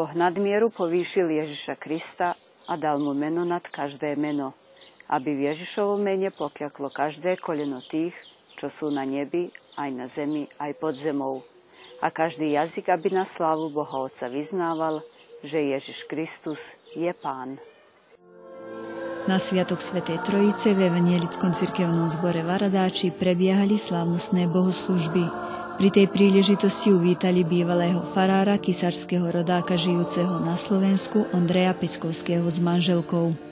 Boh nadmieru povýšil Ježiša Krista a dal mu meno nad každé meno, aby v Ježišovom mene pokiaklo každé koleno tých, čo sú na nebi, aj na zemi, aj pod zemou. A každý jazyk, aby na slávu Boha Otca vyznával, že Ježiš Kristus je Pán. Na Sviatok Svetej Trojice v Evanielickom cirkevnom zbore Varadáči prebiehali slávnostné bohoslužby. Pri tej príležitosti uvítali bývalého farára kisarského rodáka žijúceho na Slovensku Ondreja Peckovského s manželkou.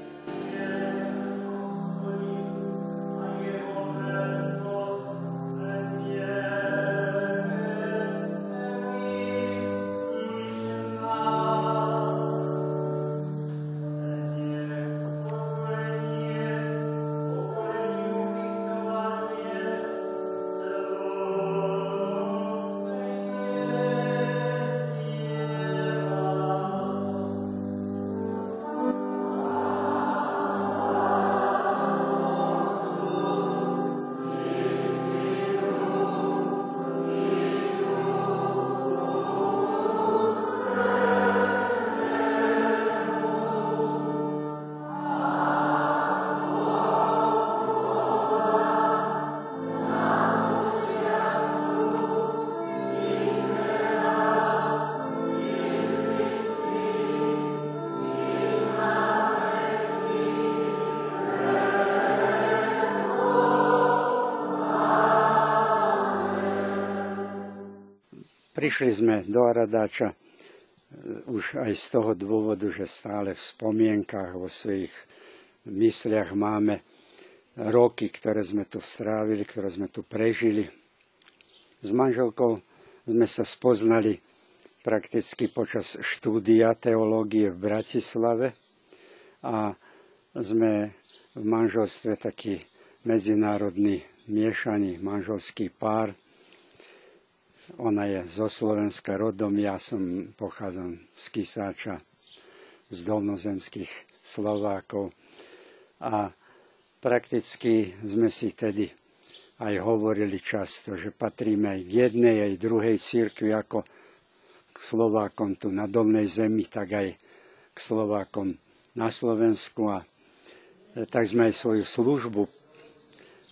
Prišli sme do Aradáča e, už aj z toho dôvodu, že stále v spomienkach vo svojich mysliach máme roky, ktoré sme tu strávili, ktoré sme tu prežili. S manželkou sme sa spoznali prakticky počas štúdia teológie v Bratislave a sme v manželstve taký medzinárodný miešaný manželský pár – ona je zo Slovenska rodom, ja som pochádzam z Kisáča, z dolnozemských Slovákov. A prakticky sme si tedy aj hovorili často, že patríme aj k jednej, aj druhej církvi ako k Slovákom tu na Dolnej zemi, tak aj k Slovákom na Slovensku. A tak sme aj svoju službu,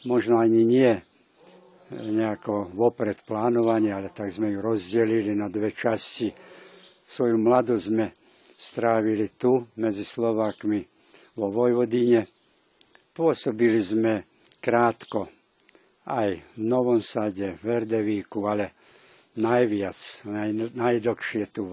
možno ani nie nejako vopred plánovanie, ale tak sme ju rozdelili na dve časti. Svoju mladosť sme strávili tu medzi Slovákmi vo Vojvodine. Pôsobili sme krátko aj v Novom Sade, v Verdevíku, ale najviac, naj, najdlhšie tu v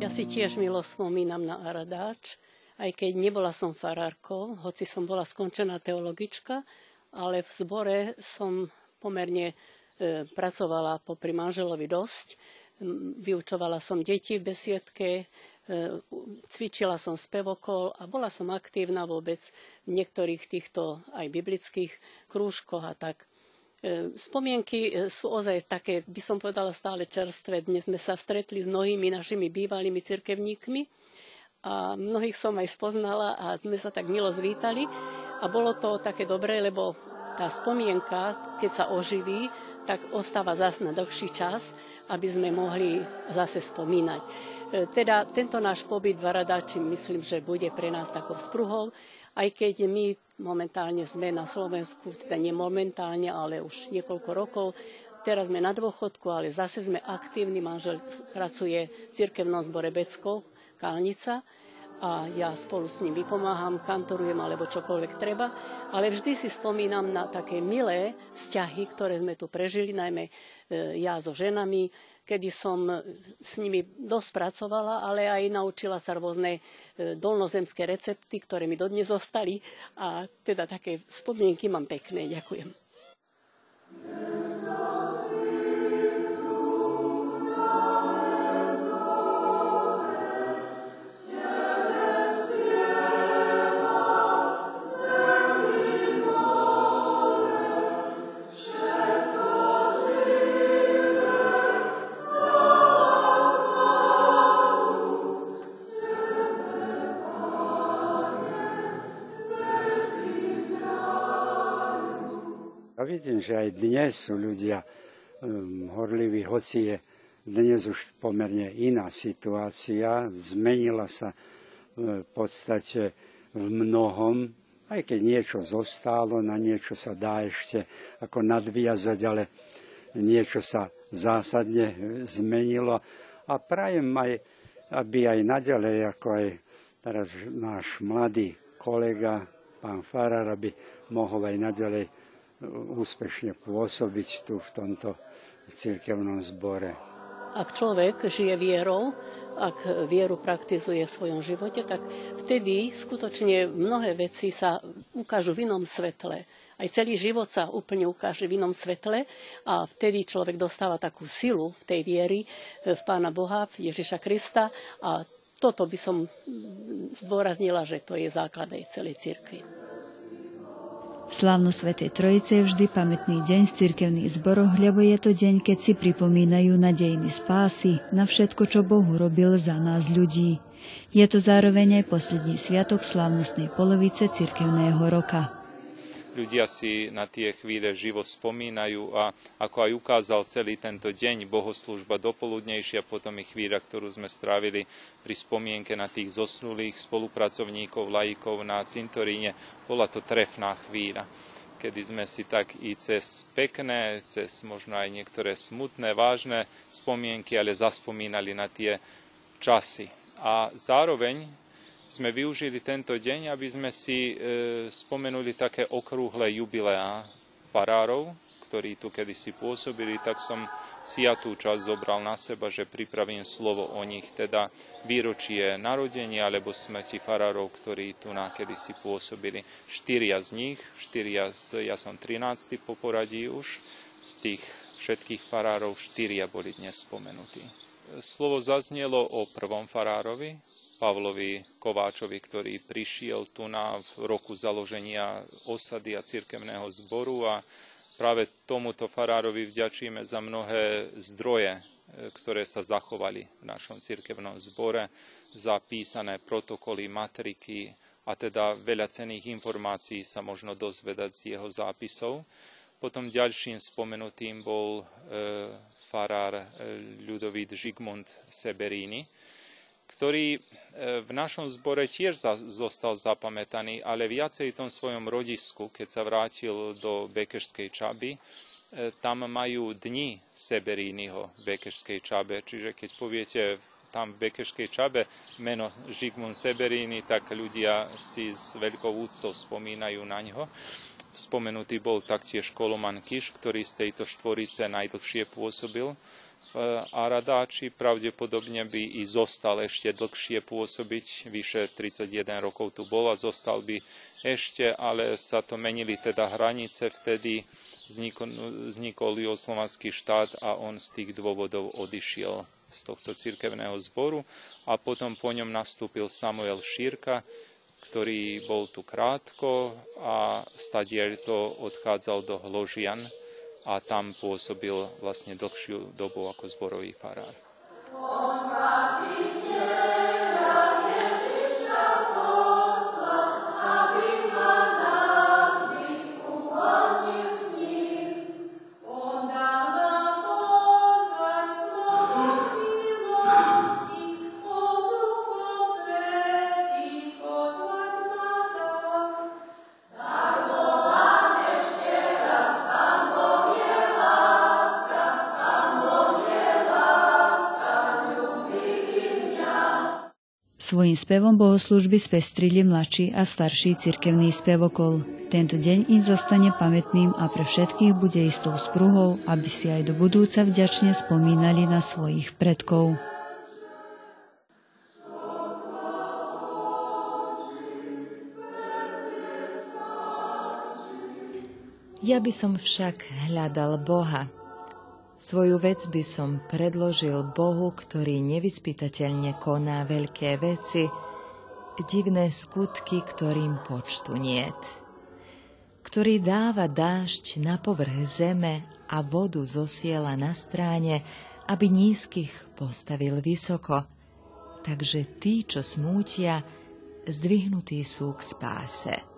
Varadáči. tiež milo spomínam na Aradáč, aj keď nebola som farárkou, hoci som bola skončená teologička, ale v zbore som pomerne e, pracovala popri manželovi dosť. Vyučovala som deti v besiedke, e, cvičila som spevokol a bola som aktívna vôbec v niektorých týchto aj biblických krúžkoch a tak. E, spomienky e, sú ozaj také, by som povedala, stále čerstvé. Dnes sme sa stretli s mnohými našimi bývalými cirkevníkmi a mnohých som aj spoznala a sme sa tak milo zvítali. A bolo to také dobré, lebo tá spomienka, keď sa oživí, tak ostáva zase na dlhší čas, aby sme mohli zase spomínať. E, teda tento náš pobyt v Varadači myslím, že bude pre nás takou spruhou, aj keď my momentálne sme na Slovensku, teda nie momentálne, ale už niekoľko rokov, teraz sme na dôchodku, ale zase sme aktívni, manžel pracuje v cirkevnom zbore Beckov, Kalnica. A ja spolu s ním vypomáham, kantorujem alebo čokoľvek treba, ale vždy si spomínam na také milé vzťahy, ktoré sme tu prežili, najmä e, ja so ženami, kedy som s nimi dosť pracovala, ale aj naučila sa rôzne e, dolnozemské recepty, ktoré mi dodnes zostali. A teda také spomienky mám pekné. Ďakujem. Vidím, že aj dnes sú ľudia um, horliví, hoci je dnes už pomerne iná situácia, zmenila sa v podstate v mnohom, aj keď niečo zostalo, na niečo sa dá ešte ako nadviazať, ale niečo sa zásadne zmenilo. A prajem aj, aby aj naďalej, ako aj teraz náš mladý kolega, pán Farar, aby mohol aj naďalej úspešne pôsobiť tu v tomto cirkevnom zbore. Ak človek žije vierou, ak vieru praktizuje v svojom živote, tak vtedy skutočne mnohé veci sa ukážu v inom svetle. Aj celý život sa úplne ukáže v inom svetle a vtedy človek dostáva takú silu v tej viery v Pána Boha, v Ježiša Krista a toto by som zdôraznila, že to je základ aj celej cirkvi. Slávno Svetej Trojice je vždy pamätný deň v cirkevných zboroch, lebo je to deň, keď si pripomínajú na dejiny spásy, na všetko, čo Boh urobil za nás ľudí. Je to zároveň aj posledný sviatok slávnostnej polovice cirkevného roka ľudia si na tie chvíle živo spomínajú a ako aj ukázal celý tento deň, bohoslužba dopoludnejšia, potom i chvíľa, ktorú sme strávili pri spomienke na tých zosnulých spolupracovníkov, laikov na cintoríne, bola to trefná chvíľa kedy sme si tak i cez pekné, cez možno aj niektoré smutné, vážne spomienky, ale zaspomínali na tie časy. A zároveň sme využili tento deň, aby sme si e, spomenuli také okrúhle jubileá farárov, ktorí tu kedysi pôsobili, tak som si ja tú časť zobral na seba, že pripravím slovo o nich, teda výročie narodenia alebo smrti farárov, ktorí tu na kedysi pôsobili. Štyria z nich, štyria z, ja som 13. po poradí už, z tých všetkých farárov štyria boli dnes spomenutí. Slovo zaznelo o prvom farárovi, Pavlovi Kováčovi, ktorý prišiel tu na v roku založenia osady a cirkevného zboru a práve tomuto farárovi vďačíme za mnohé zdroje, e, ktoré sa zachovali v našom cirkevnom zbore, za písané protokoly, matriky a teda veľa cených informácií sa možno dozvedať z jeho zápisov. Potom ďalším spomenutým bol e, farár e, Ľudovít Žigmund Seberini, ktorý e, v našom zbore tiež zostal zapamätaný, ale viacej v tom svojom rodisku, keď sa vrátil do Bekešskej Čaby, e, tam majú dni Seberínyho v Bekešskej Čabe, čiže keď poviete tam v Bekešskej Čabe meno Žigmund Seberíny, tak ľudia si s veľkou úctou spomínajú na ňo. Spomenutý bol taktiež Koloman Kiš, ktorý z tejto štvorice najdlhšie pôsobil Aradáči, pravdepodobne by i zostal ešte dlhšie pôsobiť, vyše 31 rokov tu bol a zostal by ešte, ale sa to menili teda hranice, vtedy vznikol, vznikol štát a on z tých dôvodov odišiel z tohto cirkevného zboru a potom po ňom nastúpil Samuel Šírka, ktorý bol tu krátko a stadiel to odchádzal do Hložian, a tam pôsobil vlastne dlhšiu dobu ako zborový farár. Svojím spevom bohoslužby spestrili mladší a starší cirkevný spevokol. Tento deň im zostane pamätným a pre všetkých bude istou spruhou, aby si aj do budúca vďačne spomínali na svojich predkov. Ja by som však hľadal Boha, Svoju vec by som predložil Bohu, ktorý nevyspytateľne koná veľké veci, divné skutky, ktorým počtu niet. Ktorý dáva dážď na povrch zeme a vodu zosiela na stráne, aby nízkych postavil vysoko. Takže tí, čo smútia, zdvihnutí sú k spáse.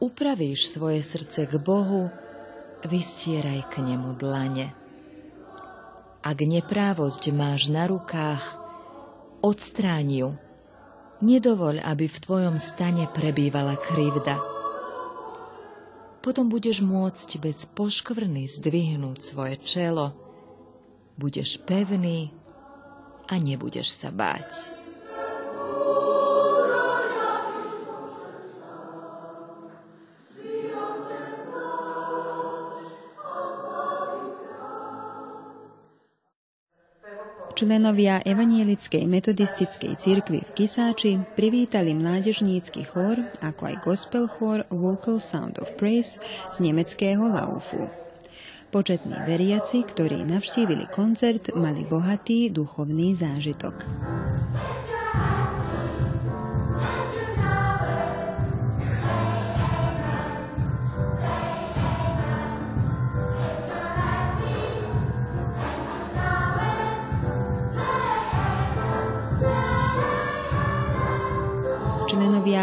Upravíš svoje srdce k Bohu, vystieraj k nemu dlane. Ak neprávosť máš na rukách, odstráň ju. Nedovoľ, aby v tvojom stane prebývala krivda. Potom budeš môcť bez poškvrny zdvihnúť svoje čelo. Budeš pevný a nebudeš sa báť. Členovia Evanielickej metodistickej cirkvi v Kisáči privítali mládežnícky chór, ako aj gospel chór Vocal Sound of Praise z nemeckého Laufu. Početní veriaci, ktorí navštívili koncert, mali bohatý duchovný zážitok.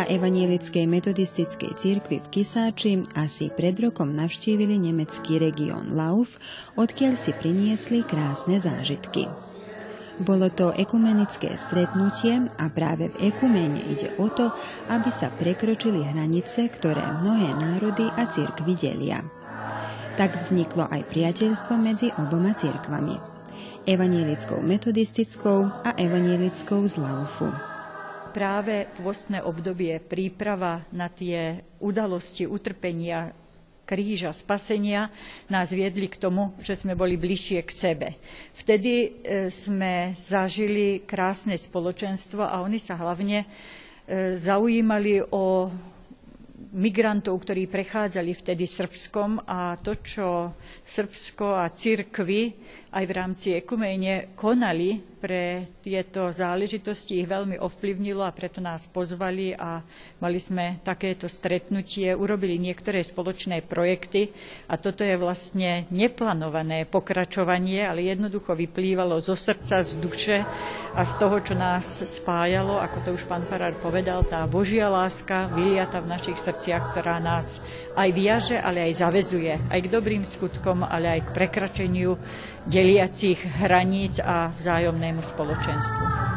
Členovia Evanielickej metodistickej cirkvi v Kisáči asi pred rokom navštívili nemecký región Lauf, odkiaľ si priniesli krásne zážitky. Bolo to ekumenické stretnutie a práve v ekumene ide o to, aby sa prekročili hranice, ktoré mnohé národy a cirkvy delia. Tak vzniklo aj priateľstvo medzi oboma cirkvami. Evanielickou metodistickou a evanielickou z Laufu práve pôstne obdobie, príprava na tie udalosti utrpenia kríža, spasenia nás viedli k tomu, že sme boli bližšie k sebe. Vtedy e, sme zažili krásne spoločenstvo a oni sa hlavne e, zaujímali o migrantov, ktorí prechádzali vtedy Srbskom a to, čo Srbsko a cirkvy aj v rámci ekumene konali pre tieto záležitosti ich veľmi ovplyvnilo a preto nás pozvali a mali sme takéto stretnutie, urobili niektoré spoločné projekty a toto je vlastne neplánované pokračovanie, ale jednoducho vyplývalo zo srdca, z duše a z toho, čo nás spájalo, ako to už pán Farár povedal, tá Božia láska vyliata v našich srdciach, ktorá nás aj viaže, ale aj zavezuje, aj k dobrým skutkom, ale aj k prekračeniu deliacich hraníc a vzájomnému zwyczajnemu społeczeństwu.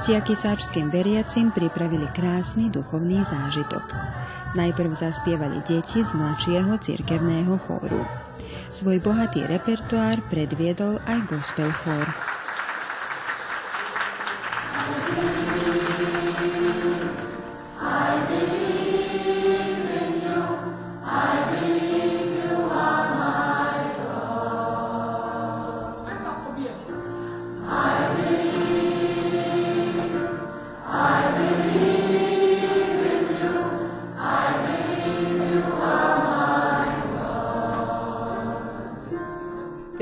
Hostia kisáčským veriacim pripravili krásny duchovný zážitok. Najprv zaspievali deti z mladšieho cirkevného chóru. Svoj bohatý repertoár predviedol aj gospel chór.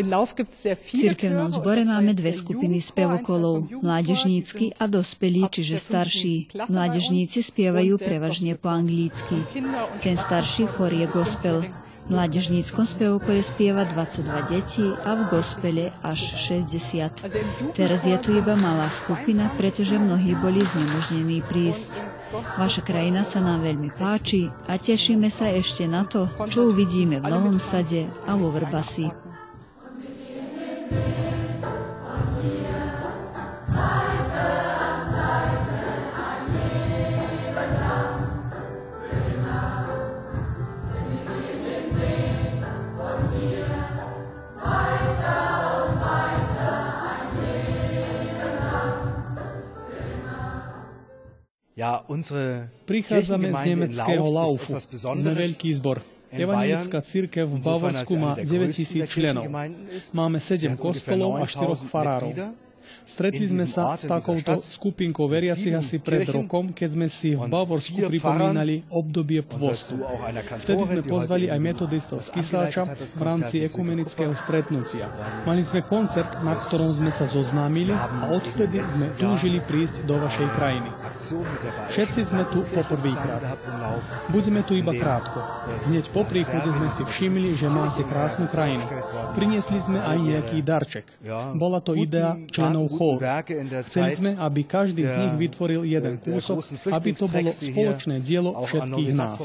V cirkevnom zbore máme dve skupiny spevokolov, mládežnícky a dospelí, čiže starší. Mládežníci spievajú prevažne po anglícky. Ten starší chor je gospel. V mládežníckom spevokole spieva 22 detí a v gospele až 60. Teraz je tu iba malá skupina, pretože mnohí boli znemožnení prísť. Vaša krajina sa nám veľmi páči a tešíme sa ešte na to, čo uvidíme v Novom sade a vo Vrbasi. Prichádzame z nemeckého Laufu. Sme veľký zbor. Evangelická církev v Bavorsku má 9000 členov. Máme 7 kostolov a 4 farárov. Stretli sme sa s takouto skupinkou veriacich asi pred rokom, keď sme si v Bavorsku pripomínali obdobie pôstu. Vtedy sme pozvali aj metodistov z Kysáča v rámci ekumenického stretnutia. Mali sme koncert, na ktorom sme sa zoznámili a odvtedy sme túžili prísť do vašej krajiny. Všetci sme tu poprvýkrát. Budeme tu iba krátko. Hneď po príchode sme si všimli, že máte krásnu krajinu. Priniesli sme aj nejaký darček. Bola to idea členov chóru. Chceli sme, aby každý z nich vytvoril jeden kúsok, aby to bolo spoločné dielo všetkých nás.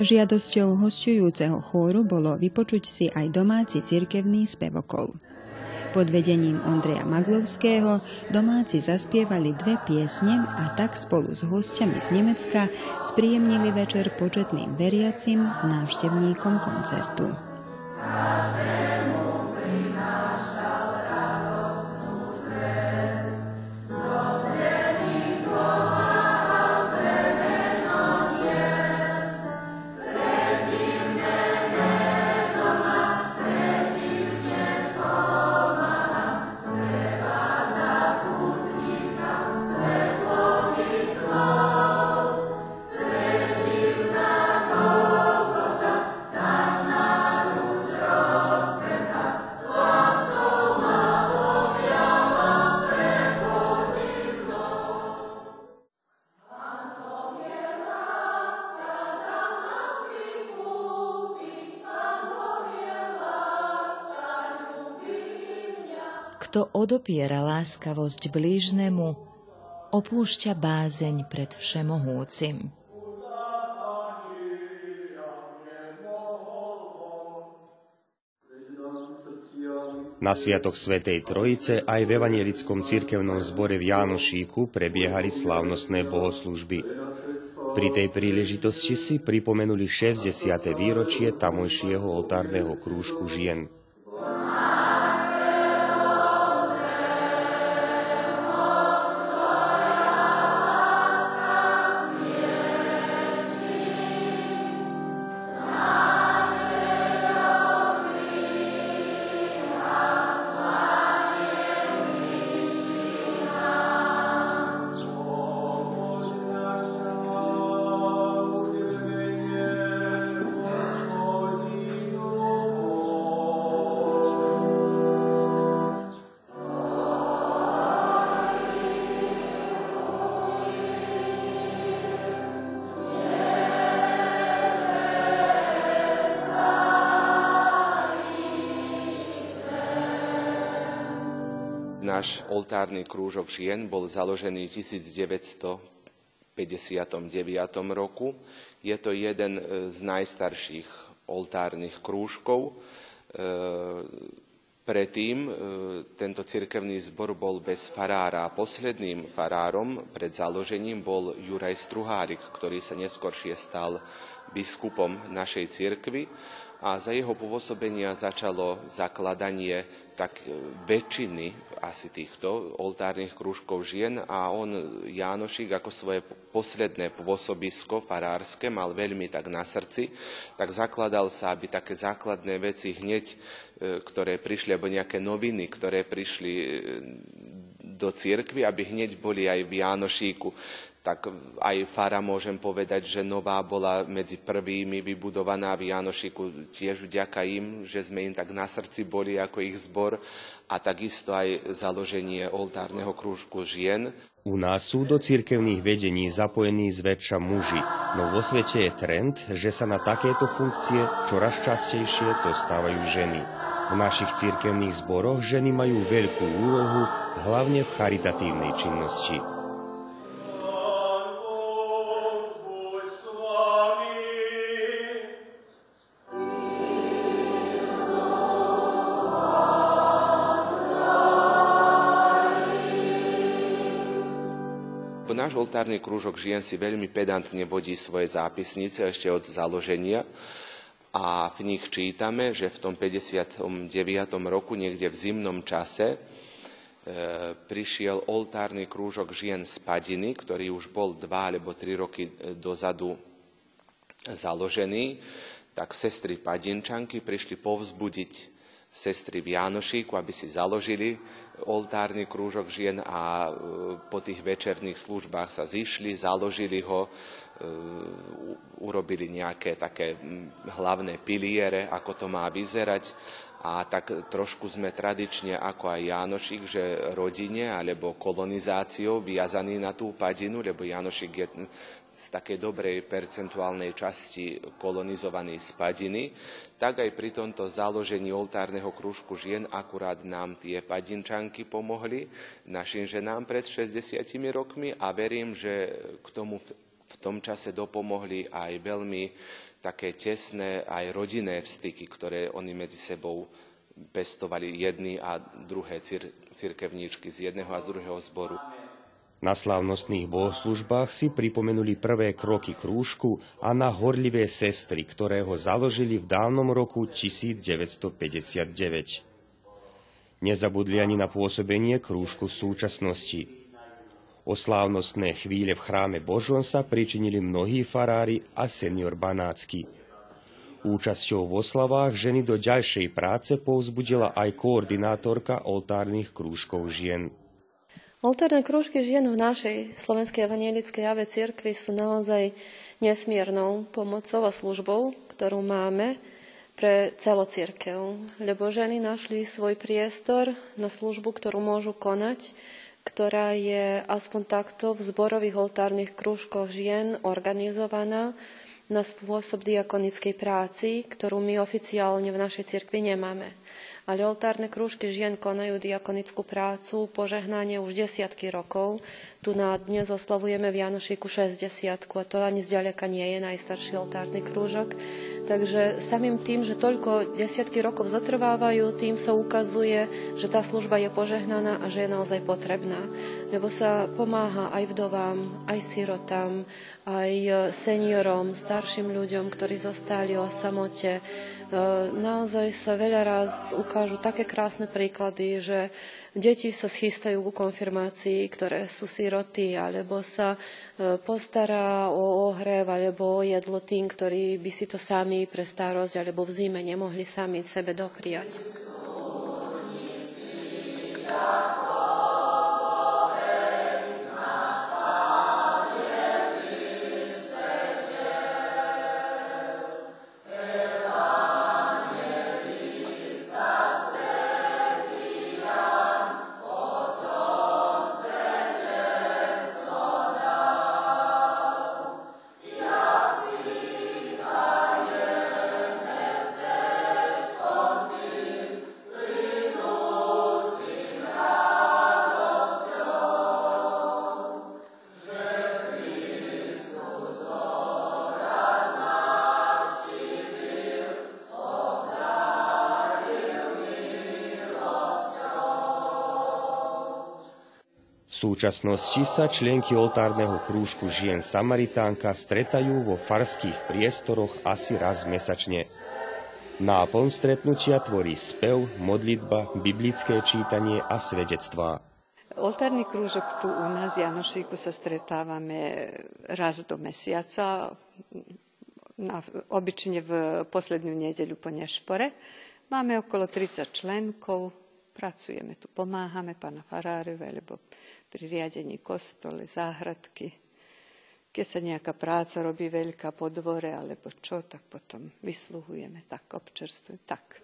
Žiadosťou hostujúceho chóru bolo vypočuť si aj domáci cirkevný spevokol. Pod vedením Ondreja Maglovského domáci zaspievali dve piesne a tak spolu s hostiami z Nemecka spríjemnili večer početným veriacim návštevníkom koncertu. Kto odopiera láskavosť blížnemu, opúšťa bázeň pred všemohúcim. Na Sviatok Svetej Trojice aj v Evangelickom cirkevnom zbore v Jánošíku prebiehali slávnostné bohoslužby. Pri tej príležitosti si pripomenuli 60. výročie tamojšieho oltárneho krúžku žien. Náš oltárny krúžok žien bol založený v 1959 roku. Je to jeden e, z najstarších oltárnych krúžkov. E, predtým e, tento cirkevný zbor bol bez farára posledným farárom pred založením bol Juraj Struhárik, ktorý sa neskôršie stal biskupom našej cirkvy a za jeho pôsobenia začalo zakladanie tak väčšiny asi týchto oltárnych krúžkov žien a on, Jánošik, ako svoje posledné pôsobisko farárske mal veľmi tak na srdci, tak zakladal sa, aby také základné veci hneď, e, ktoré prišli, alebo nejaké noviny, ktoré prišli e, do cirkvi, aby hneď boli aj v Jánošíku tak aj fara môžem povedať, že nová bola medzi prvými vybudovaná v Janošiku tiež vďaka im, že sme im tak na srdci boli ako ich zbor a takisto aj založenie oltárneho krúžku žien. U nás sú do cirkevných vedení zapojení zväčša muži, no vo svete je trend, že sa na takéto funkcie čoraz častejšie dostávajú ženy. V našich cirkevných zboroch ženy majú veľkú úlohu, hlavne v charitatívnej činnosti. náš oltárny krúžok žien si veľmi pedantne vodí svoje zápisnice ešte od založenia a v nich čítame, že v tom 59. roku, niekde v zimnom čase, e, prišiel oltárny krúžok žien z Padiny, ktorý už bol dva alebo tri roky e, dozadu založený, tak sestry Padinčanky prišli povzbudiť sestry v Jánošíku, aby si založili oltárny krúžok žien a e, po tých večerných službách sa zišli, založili ho, urobili nejaké také hlavné piliere, ako to má vyzerať. A tak trošku sme tradične ako aj Jánošik, že rodine alebo kolonizáciou viazaní na tú padinu, lebo Jánošik je z takej dobrej percentuálnej časti kolonizovaný z padiny, tak aj pri tomto založení oltárneho krúžku žien akurát nám tie padinčanky pomohli, našim ženám pred 60 rokmi a verím, že k tomu v tom čase dopomohli aj veľmi také tesné aj rodinné vstyky, ktoré oni medzi sebou pestovali jedny a druhé cir- cirkevníčky z jedného a z druhého zboru. Na slávnostných bohoslužbách si pripomenuli prvé kroky krúžku a na horlivé sestry, ktoré ho založili v dávnom roku 1959. Nezabudli ani na pôsobenie krúžku v súčasnosti. O slávnostné chvíle v chráme Božom sa pričinili mnohí farári a senior Banácky. Účasťou v oslavách ženy do ďalšej práce povzbudila aj koordinátorka oltárnych krúžkov žien. Oltárne krúžky žien v našej slovenskej evanielickej jave cirkvi sú naozaj nesmiernou pomocou a službou, ktorú máme pre celú cirkev. Lebo ženy našli svoj priestor na službu, ktorú môžu konať, ktorá je aspoň takto v zborových oltárnych krúžkoch žien organizovaná na spôsob diakonickej práci, ktorú my oficiálne v našej cirkvi nemáme ale oltárne krúžky žien konajú diakonickú prácu, požehnanie už desiatky rokov. Tu na dnes oslavujeme v Janošíku 60 a to ani zďaleka nie je najstarší oltárny krúžok. Takže samým tým, že toľko desiatky rokov zatrvávajú, tým sa ukazuje, že tá služba je požehnaná a že je naozaj potrebná. Lebo sa pomáha aj vdovám, aj sirotám, aj seniorom, starším ľuďom, ktorí zostali o samote, E, naozaj sa veľa raz ukážu také krásne príklady, že deti sa schystajú ku konfirmácii, ktoré sú siroty, alebo sa e, postará o ohrev alebo o jedlo tým, ktorí by si to sami pre starosť alebo v zime nemohli sami sebe dopriať. Súčasnosti sa členky oltárneho krúžku žien Samaritánka stretajú vo farských priestoroch asi raz mesačne. Náplň stretnutia tvorí spev, modlitba, biblické čítanie a svedectvá. Oltárny krúžok tu u nás Janošíku sa stretávame raz do mesiaca, na, obyčne v poslednú nedeľu po Nešpore. Máme okolo 30 členkov, pracujeme tu, pomáhame pána Farárovi, alebo pri riadení kostole, záhradky. Keď sa nejaká práca robí veľká po dvore alebo čo, tak potom vysluhujeme, tak občerstvujem, tak.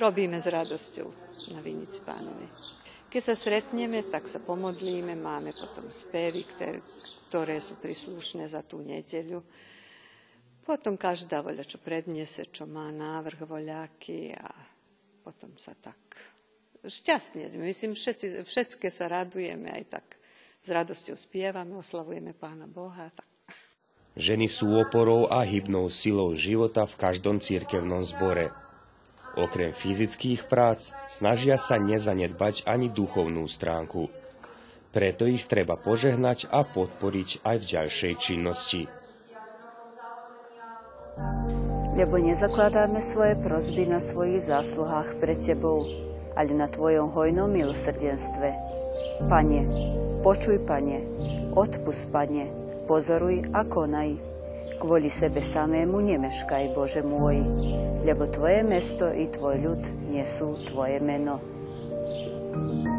Robíme s radosťou na Vinici pánovi. Keď sa stretneme, tak sa pomodlíme, máme potom spevy, ktoré, ktoré sú príslušné za tú nedeľu. Potom každá voľa, čo predniese, čo má návrh voľaky a potom sa tak šťastne sme. Myslím, všetci, všetké sa radujeme aj tak. S radosťou spievame, oslavujeme Pána Boha. Tak. Ženy sú oporou a hybnou silou života v každom cirkevnom zbore. Okrem fyzických prác snažia sa nezanedbať ani duchovnú stránku. Preto ich treba požehnať a podporiť aj v ďalšej činnosti. Lebo nezakladáme svoje prozby na svojich zásluhách pred Tebou, ale na Tvojom hojnom milosrdenstve. Pane, počuj, Pane, odpust, Pane, pozoruj a konaj. Kvôli sebe samému nemeškaj, Bože môj, lebo Tvoje mesto i Tvoj ľud nesú Tvoje meno. thank you